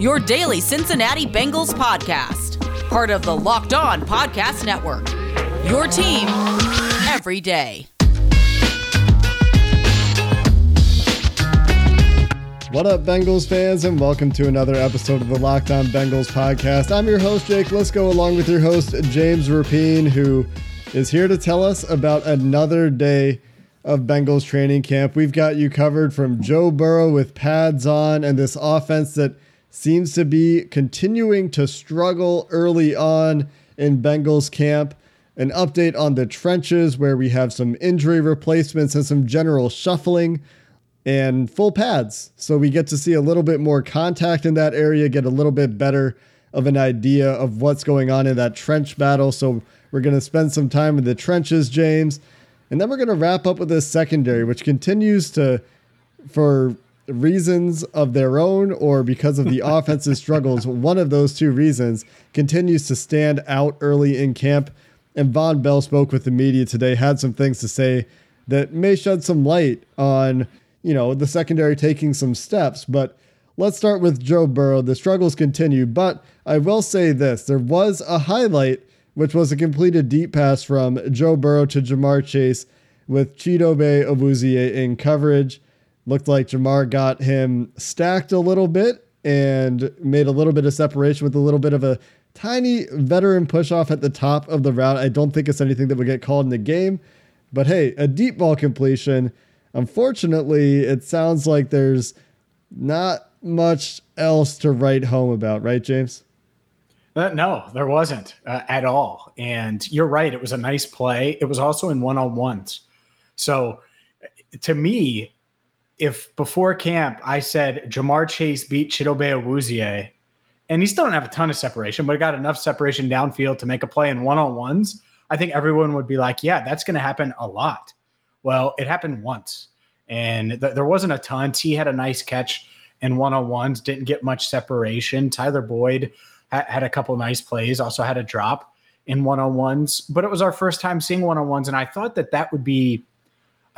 your daily Cincinnati Bengals podcast, part of the Locked On Podcast Network. Your team every day. What up, Bengals fans, and welcome to another episode of the Locked On Bengals podcast. I'm your host, Jake Liscow along with your host, James Rapien, who is here to tell us about another day of Bengals training camp. We've got you covered from Joe Burrow with pads on and this offense that seems to be continuing to struggle early on in Bengals camp. An update on the trenches where we have some injury replacements and some general shuffling and full pads. So we get to see a little bit more contact in that area, get a little bit better of an idea of what's going on in that trench battle. So we're going to spend some time in the trenches, James. And then we're going to wrap up with this secondary, which continues to, for reasons of their own or because of the offensive struggles, one of those two reasons continues to stand out early in camp. And Vonn Bell spoke with the media today, had some things to say that may shed some light on you know, the secondary taking some steps. But let's start with Joe Burrow. The struggles continue. But I will say this there was a highlight, which was a completed deep pass from Joe Burrow to Ja'Marr Chase with Chidobe Awuzie in coverage. Looked like Ja'Marr got him stacked a little bit and made a little bit of separation with a little bit of a tiny veteran push off at the top of the route. I don't think it's anything that would get called in the game. But hey, a deep ball completion Unfortunately, it sounds like there's not much else to write home about, right, James? Uh, no, there wasn't uh, at all. And you're right. It was a nice play. It was also in one on ones. So to me, if before camp I said Ja'Marr Chase beat Chidobe Awuzie, and he still don't have a ton of separation, but he got enough separation downfield to make a play in one on ones, I think everyone would be like, yeah, that's going to happen a lot. Well, it happened once, and th- there wasn't a ton. T had a nice catch in one on ones, didn't get much separation. Tyler Boyd ha- had a couple nice plays, also had a drop in one on ones, but it was our first time seeing one on ones, and I thought that that would be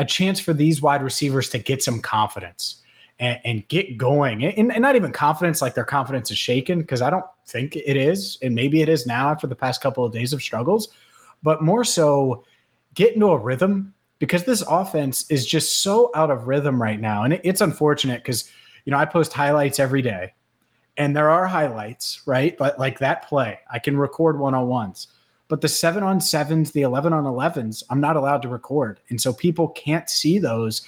a chance for these wide receivers to get some confidence. And, and get going, and, and not even confidence like their confidence is shaken because I don't think it is, and maybe it is now after the past couple of days of struggles, but more so get into a rhythm because this offense is just so out of rhythm right now. And it's unfortunate because, you know, I post highlights every day and there are highlights, right? But like that play, I can record one on ones. But the seven on sevens, the 11 on 11s, I'm not allowed to record. And so people can't see those.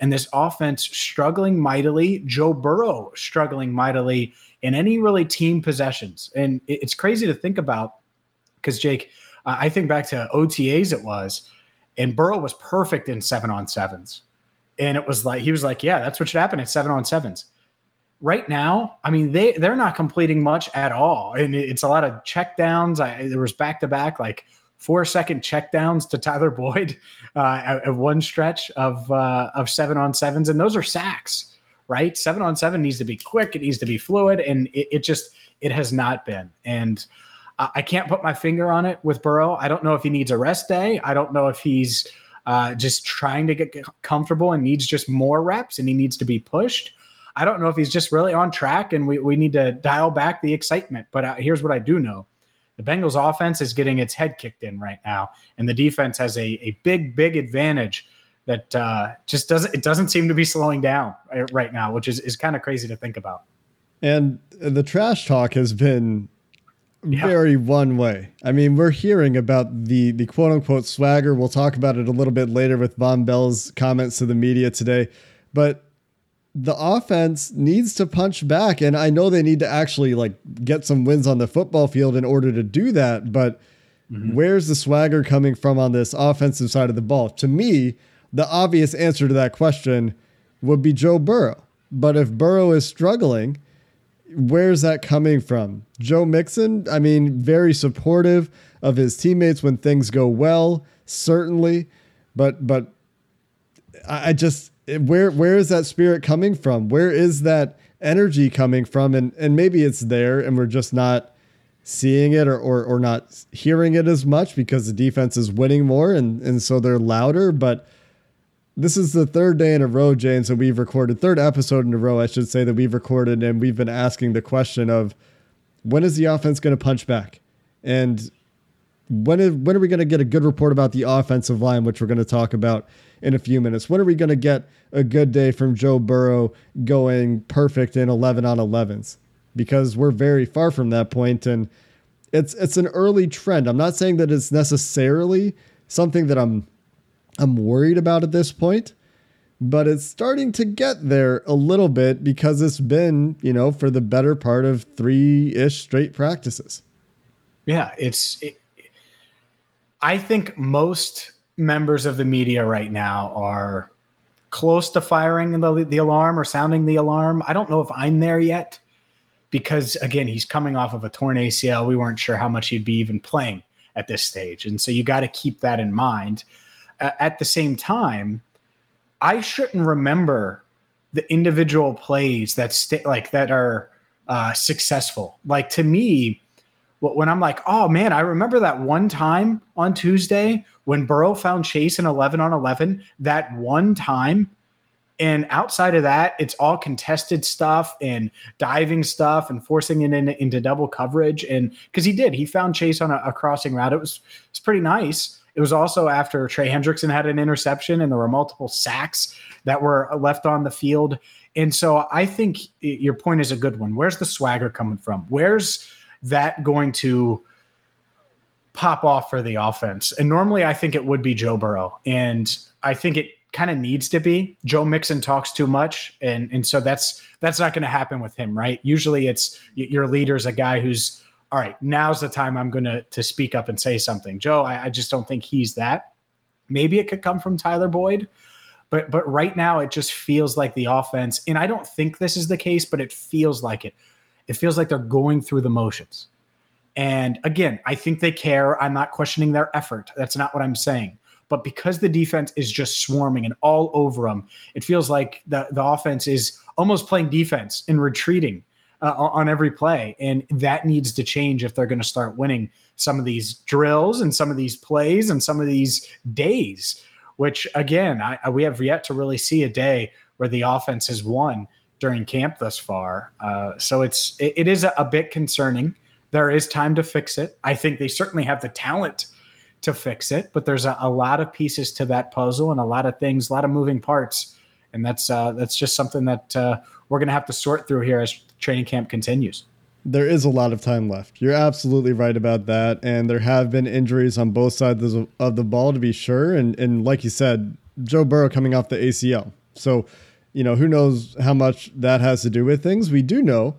And this offense struggling mightily, Joe Burrow struggling mightily in any really team possessions. And it's crazy to think about because, Jake, I think back to OTAs, it was and Burrow was perfect in seven on sevens. And it was like he was like, yeah, that's what should happen at seven on sevens. Right now, I mean, they they're not completing much at all, and it's a lot of check downs. I, there was back to back like four second check downs to Tyler Boyd uh, at, one stretch of uh, of seven on sevens, and those are sacks, right? Seven on seven needs to be quick, it needs to be fluid, and it, it just it has not been. And I can't put my finger on it with Burrow. I don't know if he needs a rest day. I don't know if he's uh, just trying to get comfortable and needs just more reps and he needs to be pushed. I don't know if he's just really on track and we, we need to dial back the excitement. But uh, here's what I do know the Bengals offense is getting its head kicked in right now, and the defense has a, a big, big advantage that uh, just doesn't it doesn't seem to be slowing down uh, right now, which is, is kind of crazy to think about. And the trash talk has been yeah. very one way. I mean, we're hearing about the the quote unquote swagger. We'll talk about it a little bit later with Vonn Bell's comments to the media today, but the offense needs to punch back and I know they need to actually like get some wins on the football field in order to do that, but mm-hmm. where's the swagger coming from on this offensive side of the ball? To me, the obvious answer to that question would be Joe Burrow. But if Burrow is struggling, where's that coming from? Joe Mixon, I mean, very supportive of his teammates when things go well, certainly, but but I just where where is that spirit coming from? Where is that energy coming from? And and maybe it's there and we're just not seeing it or, or, or not hearing it as much because the defense is winning more and, and so they're louder. But this is the third day in a row, James, that we've recorded, third episode in a row, I should say, that we've recorded, and we've been asking the question of when is the offense going to punch back? And when, is, when are we going to get a good report about the offensive line, which we're going to talk about in a few minutes? When are we going to get a good day from Joe Burrow going perfect in 11 on 11s? because we're very far from that point and it's it's an early trend. I'm not saying that it's necessarily something that I'm I'm worried about at this point, but it's starting to get there a little bit because it's been, you know, for the better part of 3ish straight practices. Yeah, it's it, I think most members of the media right now are close to firing the, the alarm or sounding the alarm. I don't know if I'm there yet because again, he's coming off of a torn ACL. We weren't sure how much he'd be even playing at this stage. And so you got to keep that in mind. Uh, at the same time, I shouldn't remember the individual plays that stay like that are uh, successful. Like to me, when I'm like, oh man, I remember that one time on Tuesday when Burrow found Chase in 11 on 11. That one time and outside of that, it's all contested stuff and diving stuff and forcing it in, into double coverage. And because he did, he found Chase on a, a crossing route. It was it's pretty nice. It was also after Trey Hendrickson had an interception and there were multiple sacks that were left on the field. And so I think your point is a good one. Where's the swagger coming from? Where's that going to pop off for the offense? And normally I think it would be Joe Burrow. And I think it kind of needs to be. Joe Mixon talks too much, and and so that's that's not going to happen with him, right? Usually, it's your leader's a guy who's all right. Now's the time I'm going to to speak up and say something. Joe, I, I just don't think he's that. Maybe it could come from Tyler Boyd, but but right now it just feels like the offense, and I don't think this is the case, but it feels like it. It feels like they're going through the motions. And again, I think they care. I'm not questioning their effort. That's not what I'm saying. But because the defense is just swarming and all over them, it feels like the, the offense is almost playing defense and retreating uh, on every play. And that needs to change if they're going to start winning some of these drills and some of these plays and some of these days, which again, I, we have yet to really see a day where the offense has won during camp thus far. Uh, so it's it, it is a, a bit concerning. There is time to fix it. I think they certainly have the talent to fix it. But there's a, a, lot of pieces to that puzzle and a lot of things, a lot of moving parts, and that's uh, that's just something that uh, we're going to have to sort through here as training camp continues. There is a lot of time left. You're absolutely right about that, and there have been injuries on both sides of the ball to be sure. And and like you said, Joe Burrow coming off the ACL, so you know who knows how much that has to do with things. We do know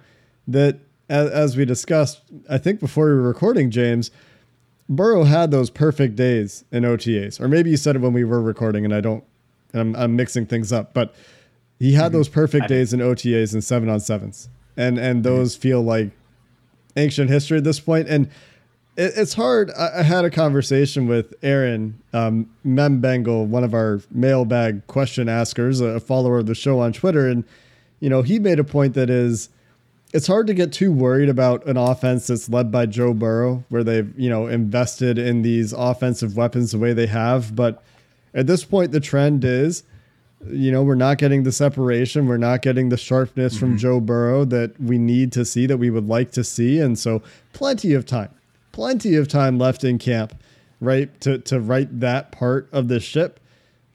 that as, as we discussed, I think before we were recording, James Burrow had those perfect days in OTAs, or maybe you said it when we were recording, and I don't, and I'm, I'm mixing things up, but he had mm-hmm. those perfect days in OTAs and seven on sevens, and and mm-hmm. those mm-hmm. feel like ancient history at this. And it, it's hard. I, I, had a conversation with Aaron um, Mem Bengal, one of our mailbag question askers, a follower of the show on Twitter, and you know he made a point that is it's hard to get too worried about an offense that's led by Joe Burrow, where they've you know invested in these offensive weapons the way they have. But at this point, the trend is, you know, we're not getting the separation, we're not getting the sharpness mm-hmm. from Joe Burrow that we need to see, that we would like to see, and so plenty of time, plenty of time left in camp, right, to to right that part of the ship.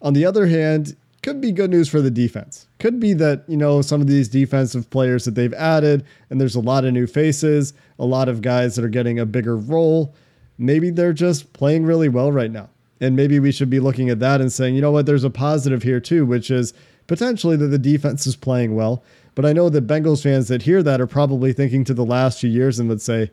On the other hand, could be good news for the defense. Could be that, you know, some of these defensive players that they've added, and there's a lot of new faces, a lot of guys that are getting a bigger role. Maybe they're just playing really well right now. And maybe we should be looking at that and saying, you know what, there's a positive here too, which is potentially that the defense is playing well. But I know that Bengals fans that hear that are probably thinking to the last few years and would say,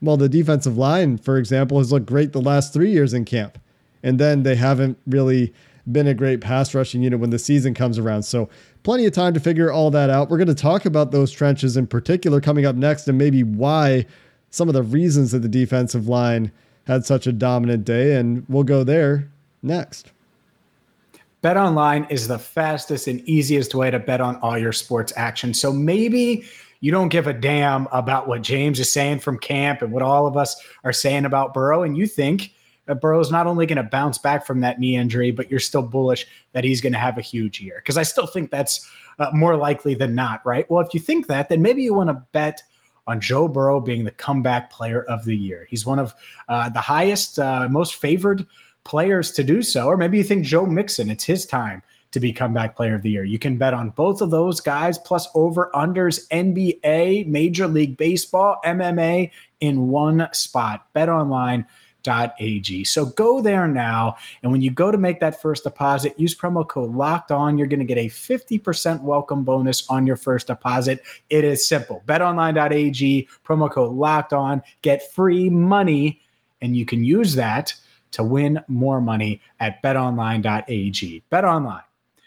well, the defensive line, for example, has looked great the last three years in camp. And then they haven't really been a great pass rushing unit when the season comes around. So, plenty of time to figure all that out. We're going to talk about those trenches in particular coming up next and maybe why some of the reasons that the defensive line had such a dominant day. And we'll go there next. Bet online is the fastest and easiest way to bet on all your sports action. So maybe you don't give a damn about what James is saying from camp and what all of us are saying about Burrow, and you think that Burrow's not only going to bounce back from that knee injury, but you're still bullish that he's going to have a huge year. Because I still think that's uh, more likely than not, right? Well, if you think that, then maybe you want to bet on Joe Burrow being the comeback player of the year. He's one of uh, the highest, uh, most favored players to do so. Or maybe you think Joe Mixon, it's his time to be comeback player of the year. You can bet on both of those guys plus over unders NBA, Major League Baseball, MMA in one spot. Bet online. .ag. So go there now. And when you go to make that first deposit, use promo code locked on. You're going to get a 50% welcome bonus on your first deposit. It is simple. BetOnline.ag, promo code locked on, get free money, and you can use that to win more money at betonline.ag. BetOnline,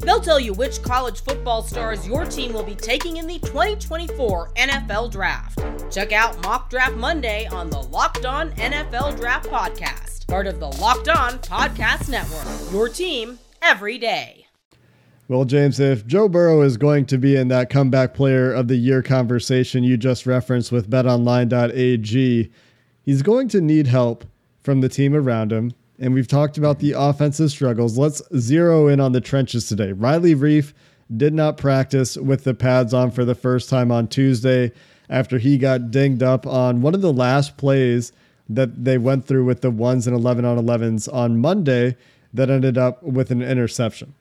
They'll tell you which college football stars your team will be taking in the 2024 NFL Draft. Check out Mock Draft Monday on the Locked On NFL Draft Podcast, part of the Locked On Podcast Network. Your team every day. Well, James, if Joe Burrow is going to be in that comeback player of the year conversation you just referenced with betonline.ag, he's going to need help from the team around him and we've talked about the offensive struggles. Let's zero in on the trenches today. Riley Reiff did not practice with the pads on for the first time on Tuesday after he got dinged up on one of the last plays that they went through with the ones and 11 on 11s on Monday that ended up with an interception.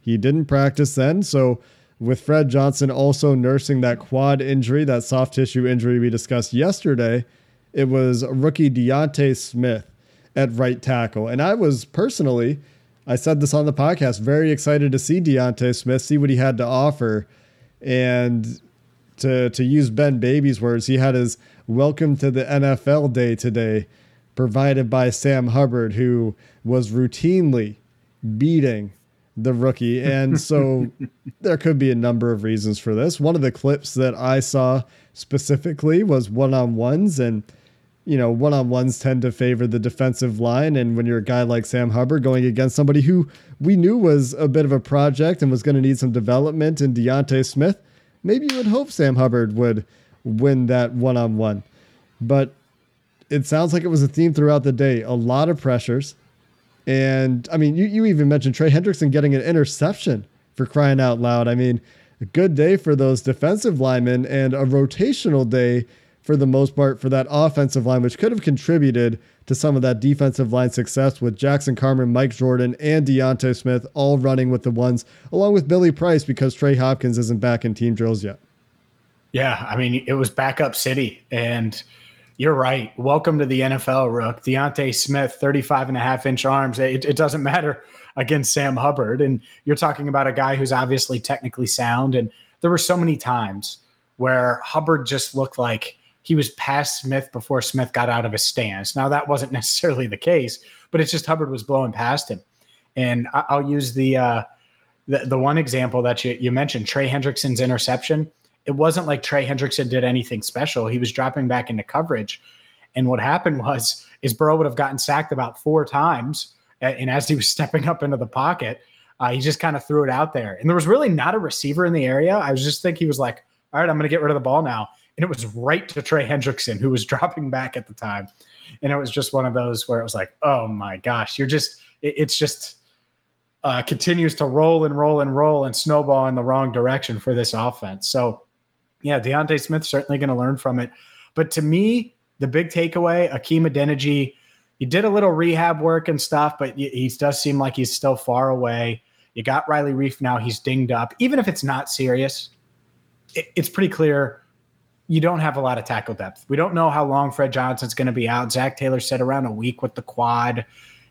He didn't practice then, so with Fred Johnson also nursing that quad injury, that soft tissue injury we discussed yesterday, it was rookie D'Ante Smith at right tackle. And I was personally, I said this on the podcast, very excited to see D'Ante Smith, see what he had to offer. And to to use Ben Baby's words, he had his welcome to the NFL day today, provided by Sam Hubbard, who was routinely beating the rookie. And so there could be a number of reasons for this. One of the clips that I saw specifically was one on ones and you know, one on ones tend to favor the defensive line. And when you're a guy like Sam Hubbard going against somebody who we knew was a bit of a project and was going to need some development in D'Ante Smith, maybe you would hope Sam Hubbard would win that one on one. But it sounds like it was a theme throughout the day. A lot of pressures. And I mean, you, you even mentioned Trey Hendrickson getting an interception for crying out loud. I mean, a good day for those defensive linemen and a rotational day for the most part for that offensive line, which could have contributed to some of that defensive line success with Jackson Carman, Mike Jordan, and D'Ante Smith all running with the ones, along with Billy Price because Trey Hopkins isn't back in team drills yet. Yeah, I mean, it was backup city. And you're right. Welcome to the NFL, Rook. D'Ante Smith, 35 and a half inch arms. It, it doesn't matter against Sam Hubbard. And you're talking about a guy who's obviously technically sound. And there were so many times where Hubbard just looked like he was past Smith before Smith got out of his stance. Now that wasn't necessarily the case, but it's just Hubbard was blowing past him. And I'll use the uh, the, the one example that you, you mentioned, Trey Hendrickson's interception. It wasn't like Trey Hendrickson did anything special. He was dropping back into coverage. And what happened was is Burrow would have gotten sacked about four times. And as he was stepping up into the pocket, uh, he just kind of threw it out there. And there was really not a receiver in the area. I was just think he was like, all right, I'm going to get rid of the ball now and it was right to Trey Hendrickson, who was dropping back at the time. And it was just one of those where it was like, oh my gosh, you're just, it, it's just uh, continues to roll and roll and roll and snowball in the wrong direction for this offense. So, yeah, D'Ante Smith certainly going to learn from it. But to me, the big takeaway, Hakeem Adeniji, he did a little rehab work and stuff, but he does seem like he's still far away. You got Riley Reiff now; he's dinged up. Even if it's not serious, it, it's pretty clear you don't have a lot of tackle depth. We don't know how long Fred Johnson's going to be out. Zac Taylor said around a week with the quad.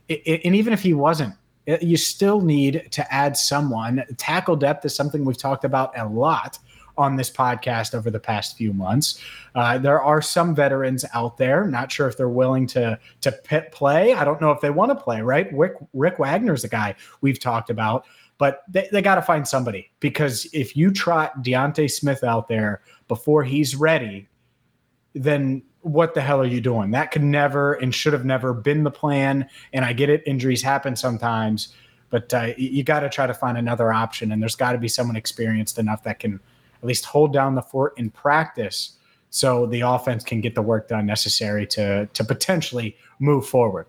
It, it, and even if he wasn't, it, you still need to add someone. Tackle depth is something we've talked about a lot on this podcast over the past few months. Uh, there are some veterans out there. Not sure if they're willing to to pit play. I don't know if they want to play. Right, Rick Rick Wagner's the guy we've talked about, but they, they got to find somebody because if you trot D'Ante Smith out there before he's ready, then what the hell are you doing? That could never and should have never been the plan. And I get it, injuries happen sometimes, but uh, you got to try to find another option. And there's got to be someone experienced enough that can at least hold down the fort in practice so the offense can get the work done necessary to to potentially move forward.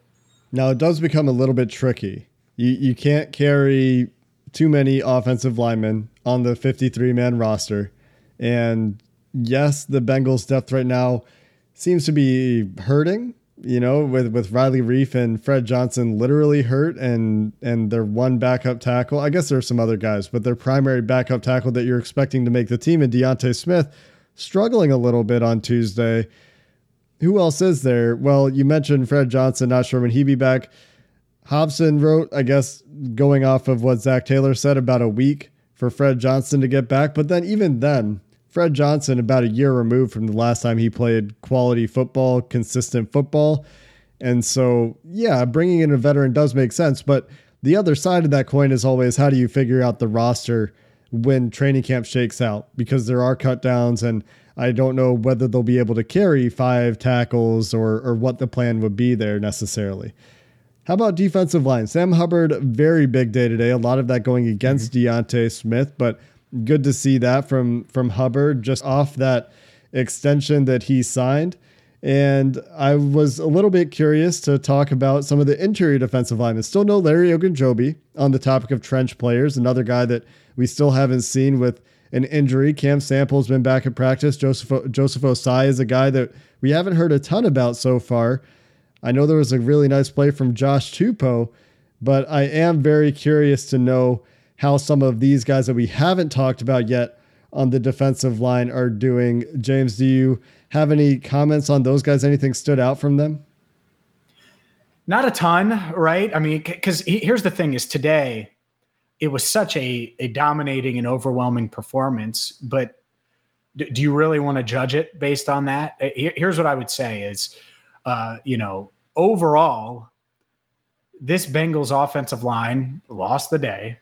Now it does become a little bit tricky. You you can't carry too many offensive linemen on the 53 man roster. And yes, the Bengals depth right now seems to be hurting, you know, with, with Riley Reiff and Fred Johnson literally hurt and and their one backup tackle. I guess there's some other guys, but their primary backup tackle that you're expecting to make the team and D'Ante Smith struggling a little bit on Tuesday. Who else is there? Well, you mentioned Fred Johnson, not sure when he'd be back. Hobson wrote, I guess, going off of what Zac Taylor said, about a week for Fred Johnson to get back. But then, even then, Fred Johnson, about a year removed from the last time he played quality football, consistent football. And so, yeah, bringing in a veteran does make sense. But the other side of that coin is always how do you figure out the roster when training camp shakes out? Because there are cut downs, and I don't know whether they'll be able to carry five tackles or, or what the plan would be there necessarily. How about defensive line? Sam Hubbard, very big day today. A lot of that going against mm-hmm. D'Ante Smith, but good to see that from from Hubbard just off that extension that he signed. And I was a little bit curious to talk about some of the interior defensive linemen. Still no Larry Ogunjobi on the topic of trench players, another guy that we still haven't seen with an injury. Cam Sample's been back in practice. Joseph Joseph Ossai is a guy that we haven't heard a ton about so far. I know there was a really nice play from Josh Tupou, but I am very curious to know how some of these guys that we haven't talked about yet on the defensive line are doing. James, do you have any comments on those guys? Anything stood out from them? Not a ton, right? I mean, because here's the thing: is today it was such a a dominating and overwhelming performance, but do you really want to judge it based on that? Uh, here's what I would say: is uh, you know, overall, this Bengals offensive line lost the day.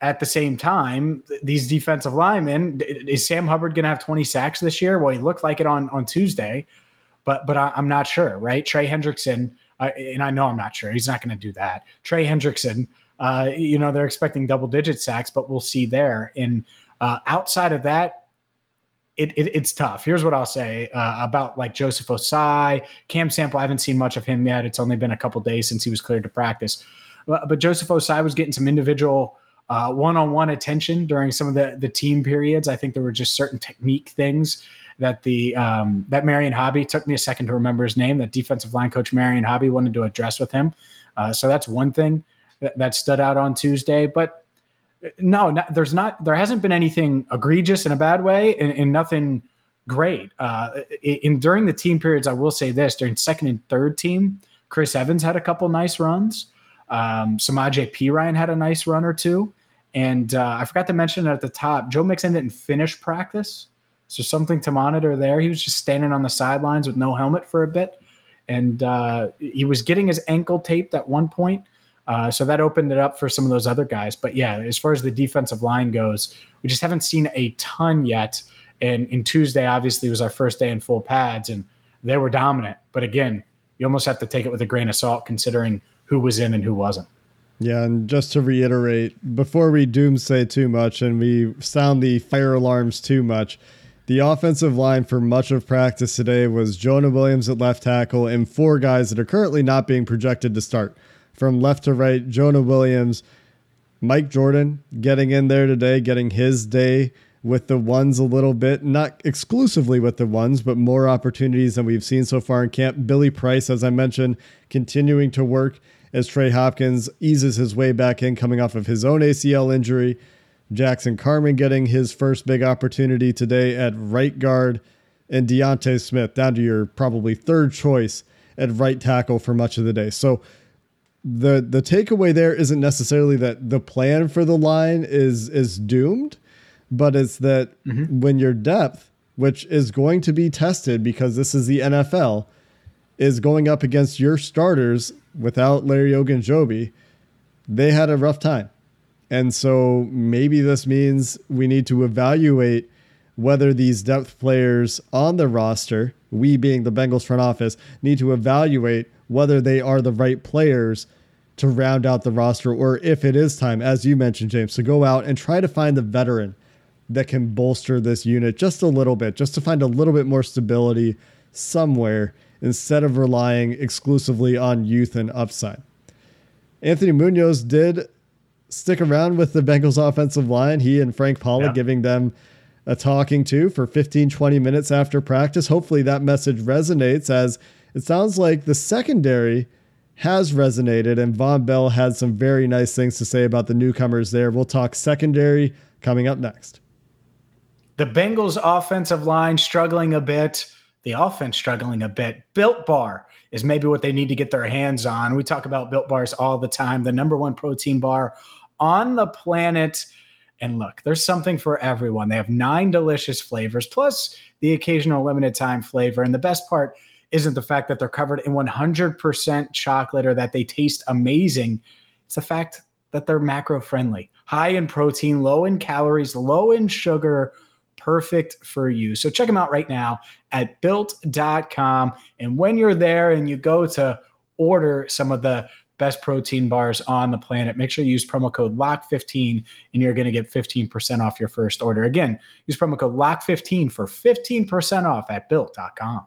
At the same time, these defensive linemen is Sam Hubbard going to have 20 sacks this year? Well, he looked like it on on Tuesday, but but I, am not sure, right? Trey Hendrickson, uh, and I know I'm not sure. He's not going to do that. Trey Hendrickson, uh, you know, they're expecting double digit sacks, but we'll see there. And uh, outside of that, it, it, it's tough. Here's what I'll say uh, about like Joseph Ossai, Cam Sample. I haven't seen much of him yet. It's only been a couple days since he was cleared to practice. But, but Joseph Ossai was getting some individual uh, one-on-one attention during some of the the team periods. I think there were just certain technique things that the um, that Marion Hobby took me a second to remember his name. That defensive line coach Marion Hobby wanted to address with him. Uh, so that's one thing that, that stood out on Tuesday. But no, there's not. There hasn't been anything egregious in a bad way, and, and nothing great. Uh, in during the team periods, I will say this: during second and third team, Chris Evans had a couple nice runs. Um, P. Ryan had a nice run or two, and uh, I forgot to mention at the top, Joe Mixon didn't finish practice, so something to monitor there. He was just standing on the sidelines with no helmet for a bit, and uh, he was getting his ankle taped at one point. Uh, so that opened it up for some of those other guys. But yeah, as far as the defensive line goes, we just haven't seen a ton yet. And in Tuesday, obviously, was our first day in full pads, and they were dominant. But again, you almost have to take it with a grain of salt, considering who was in and who wasn't. Yeah, and just to reiterate, before we doomsay too much and we sound the fire alarms too much, the offensive line for much of practice today was Jonah Williams at left tackle and four guys that are currently not being projected to start from left to right. Jonah Williams, Mike Jordan getting in there today, getting his day with the ones a little bit, not exclusively with the ones, but more opportunities than we've seen so far in camp. Billy Price, as I mentioned, continuing to work as Trey Hopkins eases his way back in, coming off of his own ACL injury. Jackson Carman getting his first big opportunity today at right guard. and D'Ante Smith down to your probably third choice at right tackle for much of the day. So the the takeaway there isn't necessarily that the plan for the line is is doomed, but it's that mm-hmm. when your depth, which is going to be tested because this is the NFL, is going up against your starters without Larry Ogunjobi, they had a rough time. And so maybe this means we need to evaluate whether these depth players on the roster, we being the Bengals front office, need to evaluate whether they are the right players to round out the roster, or if it is time, as you mentioned, James, to go out and try to find the veteran that can bolster this unit just a little bit, just to find a little bit more stability somewhere instead of relying exclusively on youth and upside. Anthony Munoz did stick around with the Bengals offensive line. He and Frank Pollack yeah. giving them a talking to for 15, 20 minutes after practice. Hopefully that message resonates as it sounds like the secondary has resonated and Vonn Bell had some very nice things to say about the newcomers there. We'll talk secondary coming up next. The Bengals offensive line struggling a bit, the offense struggling a bit. Built Bar is maybe what they need to get their hands on. We talk about Built Bars all the time, the number one protein bar on the planet. And look, there's something for everyone. They have nine delicious flavors, plus the occasional limited time flavor. And the best part isn't the fact that they're covered in 100% chocolate or that they taste amazing. It's the fact that they're macro friendly, high in protein, low in calories, low in sugar, perfect for you. So check them out right now at built.com. And when you're there and you go to order some of the best protein bars on the planet. Make sure you use promo code LOCK15 and you're going to get 15% off your first order. Again, use promo code LOCK15 for 15% off at built.com.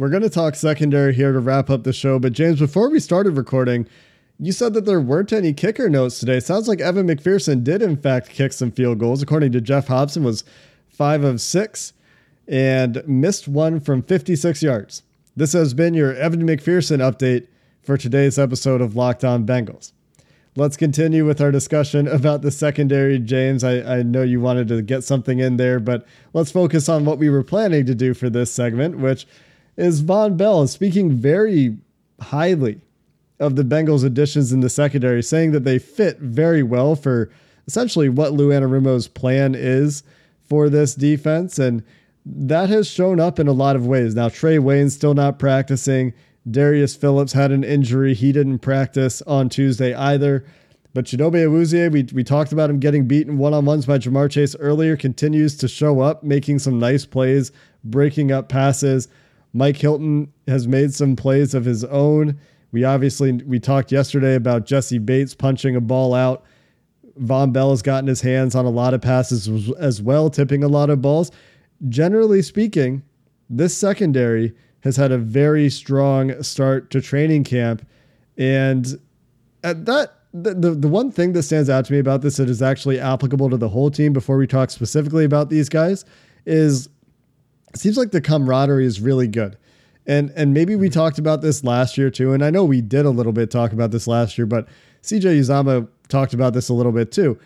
We're going to talk secondary here to wrap up the show. But, James, before we started recording, you said that there weren't any kicker notes today. Sounds like Evan McPherson did, in fact, kick some field goals. According to Geoff Hobson, was five of six and missed one from 56 yards. This has been your Evan McPherson update for today's episode of Locked On Bengals. Let's continue with our discussion about the secondary, James. I, I know you wanted to get something in there, but let's focus on what we were planning to do for this segment, which – is Vonn Bell speaking very highly of the Bengals' additions in the secondary, saying that they fit very well for essentially what Lou Anarumo's plan is for this defense. And that has shown up in a lot of ways. Now, Trae Wayne's still not practicing. Darius Phillips had an injury. He didn't practice on Tuesday either. But Chidobe Awuzie, we, we talked about him getting beaten one on ones by Ja'Marr Chase earlier, continues to show up, making some nice plays, breaking up passes. Mike Hilton has made some plays of his own. We obviously we talked yesterday about Jessie Bates punching a ball out. Vonn Bell has gotten his hands on a lot of passes as well, tipping a lot of balls. Generally speaking, this secondary has had a very strong start to training camp. And at that the, the, the one thing that stands out to me about this that is actually applicable to the whole team before we talk specifically about these guys is seems like the camaraderie is really good. And and maybe we mm-hmm. talked about this last year too. And I know we did a little bit talk about this last year, but CJ Uzomah talked about this a little bit too.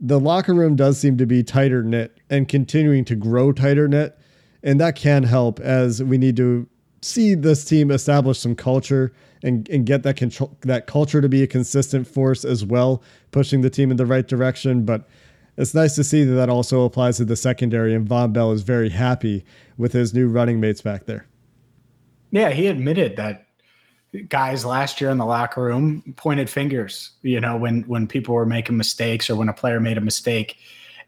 The locker room does seem to be tighter knit and continuing to grow tighter knit. And that can help as we need to see this team establish some culture and, and get that control that culture to be a consistent force as well, pushing the team in the right direction. But it's nice to see that that also applies to the secondary, and Vonn Bell is very happy with his new running mates back there. Yeah, he admitted that guys last year in the locker room pointed fingers, you know, when when people were making mistakes or when a player made a mistake.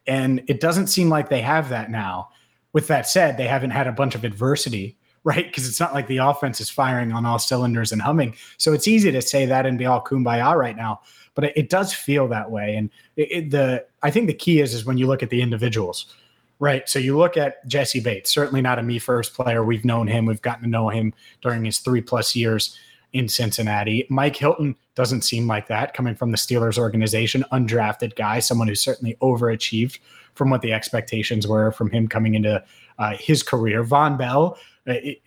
And it doesn't seem like they have that now. With that said, they haven't had a bunch of adversity, right? Because it's not like the offense is firing on all cylinders and humming. So it's easy to say that and be all kumbaya right now but it, it does feel that way. And it, it, the I think the key is is when you look at the individuals, right? So you look at Jessie Bates, certainly not a me first player. We've known him, we've gotten to know him during his three plus years in Cincinnati. Mike Hilton doesn't seem like that coming from the Steelers organization, undrafted guy, someone who certainly overachieved from what the expectations were from him coming into uh, his career. Vonn Bell, it,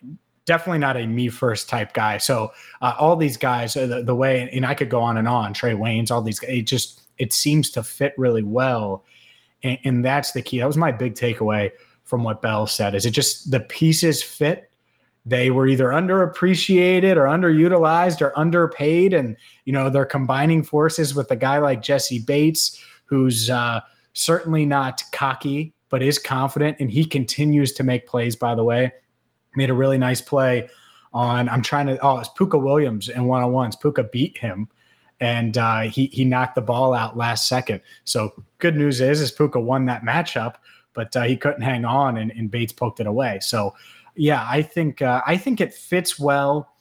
definitely not a me first type guy. So uh, all these guys, uh, the, the, way, and I could go on and on. Trae Waynes, all these, it just it seems to fit really well, and, and that's the key. That was my big takeaway from what Bell said. Is it just the pieces fit? They were either underappreciated or underutilized or underpaid, and you know they're combining forces with a guy like Jessie Bates, who's uh, certainly not cocky but is confident, and he continues to make plays. By the way, made a really nice play on. I'm trying to. Oh, it's Pooka Williams in one on ones. Pooka beat him, and uh, he he knocked the ball out last second. So good news is, is Pooka won that matchup, but uh, he couldn't hang on, and, and, Bates poked it away. So yeah, I think uh, I think it fits well.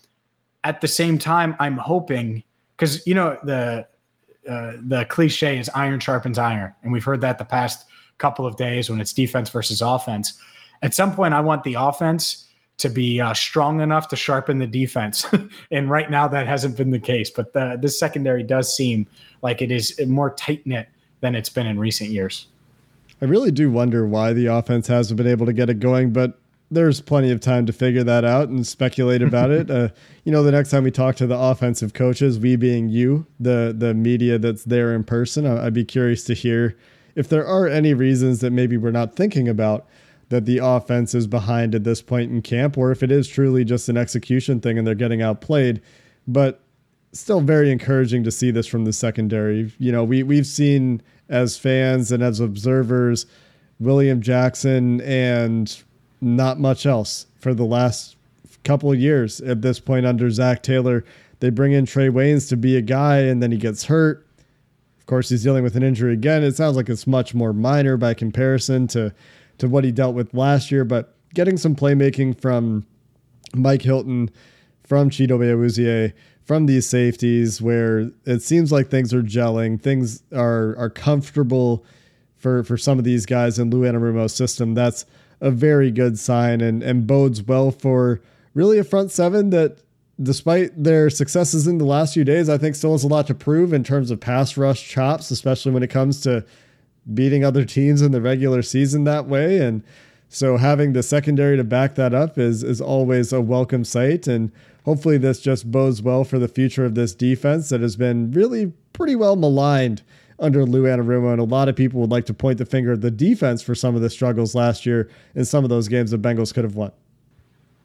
At the same time, I'm hoping because you know the uh, the cliche is iron sharpens iron, and we've heard that the past couple of days when it's defense versus offense. At some point, I want the offense to be uh, strong enough to sharpen the defense. and right now, that hasn't been the case. But the, this secondary does seem like it is more tight knit than it's been in recent years. I really do wonder why the offense hasn't been able to get it going, but there's plenty of time to figure that out and speculate about it. Uh, you know, the next time we talk to the offensive coaches, we being you, the the media that's there in person, I'd be curious to hear if there are any reasons that maybe we're not thinking about that the offense is behind at this point in camp, or if it is truly just an execution thing and they're getting outplayed. But still very encouraging to see this from the secondary. You know, we we've seen as fans and as observers William Jackson and not much else for the last couple of years at this point under Zac Taylor. They bring in Trae Waynes to be a guy and then he gets hurt. Of course, he's dealing with an injury again. It sounds like it's much more minor by comparison to to what he dealt with last year, but getting some playmaking from Mike Hilton, from Chidobe Awuzie, from these safeties where it seems like things are gelling, things are are comfortable for for some of these guys in Lou Anarumo's system. That's a very good sign and and bodes well for really a front seven that despite their successes in the last few days, I think still has a lot to prove in terms of pass rush chops, especially when it comes to beating other teams in the regular season that way. And so having the secondary to back that up is is always a welcome sight. And hopefully this just bodes well for the future of this defense that has been really pretty well maligned under Lou Anarumo. And a lot of people would like to point the finger at the defense for some of the struggles last year in some of those games the Bengals could have won.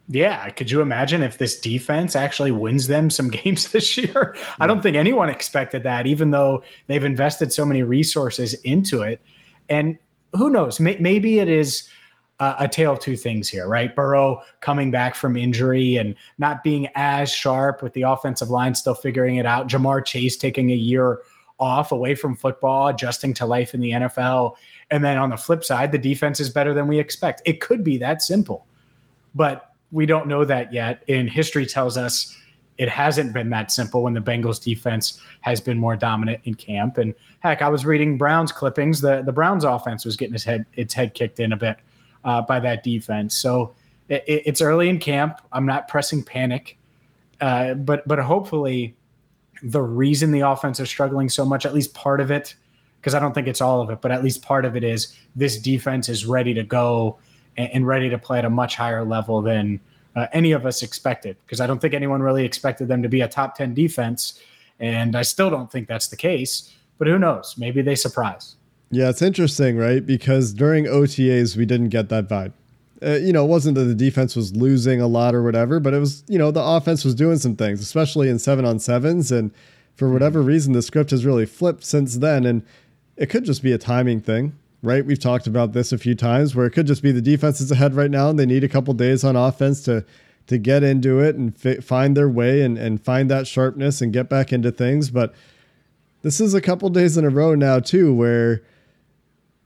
Yeah, could you imagine if this defense actually wins them some games this year? I don't think anyone expected that, even though they've invested so many resources into it. And who knows? Maybe it is a tale of two things here, right? Burrow coming back from injury and not being as sharp with the offensive line still figuring it out. Ja'Marr Chase taking a year off away from football, adjusting to life in the NFL. And then on the flip side, the defense is better than we expect. It could be that simple. But we don't know that yet. And history tells us it hasn't been that simple when the Bengals defense has been more dominant in camp. And heck, I was reading Browns clippings. The the Browns offense was getting its head its head kicked in a bit uh, by that defense. So it, it's early in camp. I'm not pressing panic, uh, but but hopefully the reason the offense is struggling so much, at least part of it, because I don't think it's all of it, but at least part of it is this defense is ready to go and, and ready to play at a much higher level than uh, any of us expected. Because I don't think anyone really expected them to be a top 10 defense. And I still don't think that's the case. But who knows? Maybe they surprise. Yeah, it's interesting, right? Because during OTAs, we didn't get that vibe. Uh, you know, it wasn't that the defense was losing a lot or whatever, but it was, you know, the offense was doing some things, especially in seven on sevens. And for whatever reason, the script has really flipped since then. And it could just be a timing thing right? We've talked about this a few times where it could just be the defense is ahead right now and they need a couple days on offense to to get into it and fi- find their way and, and find that sharpness and get back into things. But this is a couple days in a row now too where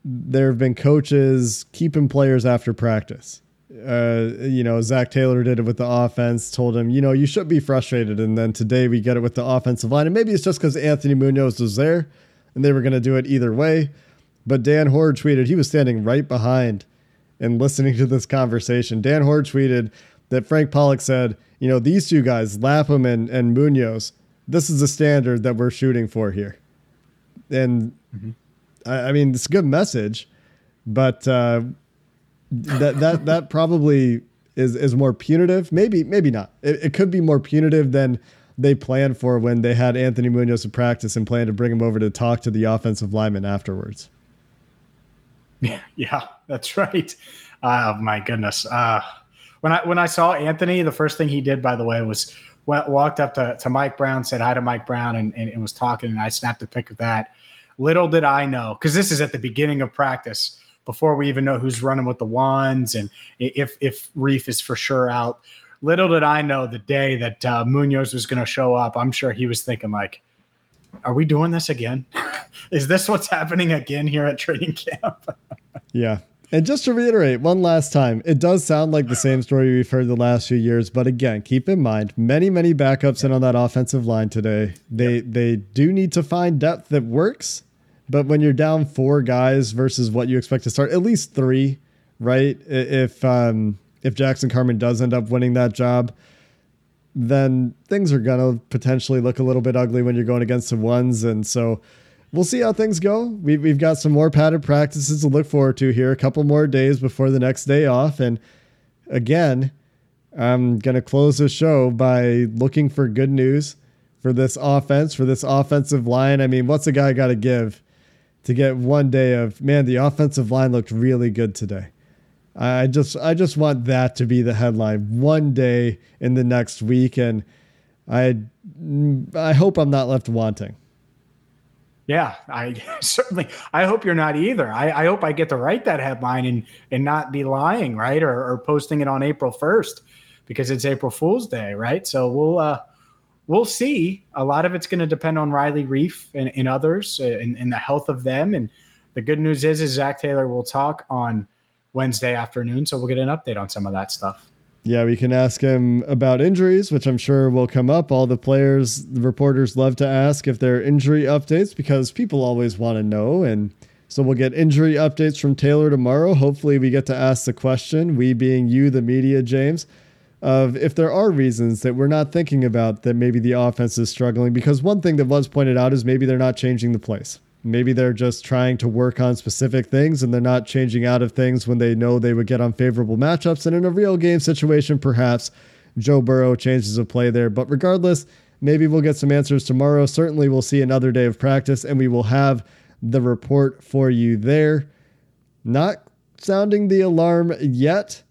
there have been coaches keeping players after practice. Uh, you know, Zac Taylor did it with the offense, told him, you know, you should be frustrated. And then today we get it with the offensive line. And maybe it's just because Anthony Munoz was there and they were going to do it either way. But Dan Hoard tweeted he was standing right behind and listening to this conversation. Dan Hoard tweeted that Frank Pollack said, you know, these two guys, Lapham and, and Munoz, this is the standard that we're shooting for here. And mm-hmm. I, I, mean, it's a good message, but uh, that that that probably is is more punitive. Maybe maybe not. It, it could be more punitive than they planned for when they had Anthony Munoz to practice and planned to bring him over to talk to the offensive lineman afterwards. Yeah, yeah, that's right. Oh my goodness. Uh, when I when I saw Anthony, the first thing he did, by the way, was went, walked up to, to Mike Brown, said hi to Mike Brown, and, and, and was talking, and I snapped a pic of that. Little did I know, because this is at the beginning of practice, before we even know who's running with the ones and if if Reiff is for sure out. Little did I know the day that uh, Munoz was going to show up. I'm sure he was thinking like, "Are we doing this again? is this what's happening again here at training camp?" yeah, and just to reiterate one last time, it does sound like the same story we've heard the last few years, but again, keep in mind many, many backups in on that offensive line today. They yep. they do need to find depth that works, but when you're down four guys versus what you expect to start, at least three, right? If um, if Jackson Carman does end up winning that job, then things are gonna potentially look a little bit ugly when you're going against the ones, and so we'll see how things go. We've, we've got some more padded practices to look forward to here, a couple more days before the next day off. And again, I'm going to close the show by looking for good news for this offense, for this offensive line. I mean, what's a guy got to give to get one day of, man, the offensive line looked really good today. I just I just want that to be the headline one day in the next week and I I hope I'm not left wanting. Yeah, I certainly. I hope you're not either. I, I, hope I get to write that headline and and not be lying, right, or, or posting it on April first because it's April Fool's Day, right? So we'll uh, we'll see. A lot of it's going to depend on Riley Reiff and, and others uh, and, and, the health of them. And the good news is, is Zac Taylor will talk on Wednesday afternoon, so we'll get an update on some of that stuff. Yeah, we can ask him about injuries, which I'm sure will come up. All the players, the reporters love to ask if there are injury updates because people always want to know. And so we'll get injury updates from Taylor tomorrow. Hopefully, we get to ask the question, we being you, the media, James, of if there are reasons that we're not thinking about that maybe the offense is struggling. Because one thing that was pointed out is maybe they're not changing the place. Maybe they're just trying to work on specific things and they're not changing out of things when they know they would get unfavorable matchups. And in a real game situation, perhaps Joe Burrow changes of play there. But regardless, maybe we'll get some answers tomorrow. Certainly, we'll see another day of practice and we will have the report for you there. Not sounding the alarm yet,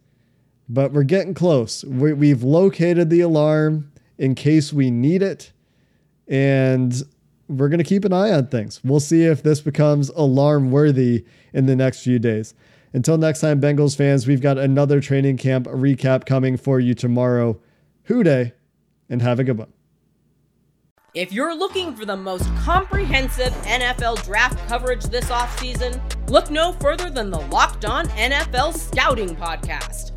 but we're getting close. We, have located the alarm in case we need it. And we're going to keep an eye on things. We'll see if this becomes alarm worthy in the next few days. Until next time, Bengals fans, we've got another training camp recap coming for you tomorrow. Who Dey, and have a good one. If you're looking for the most comprehensive NFL draft coverage this offseason, look no further than the Locked On NFL Scouting Podcast.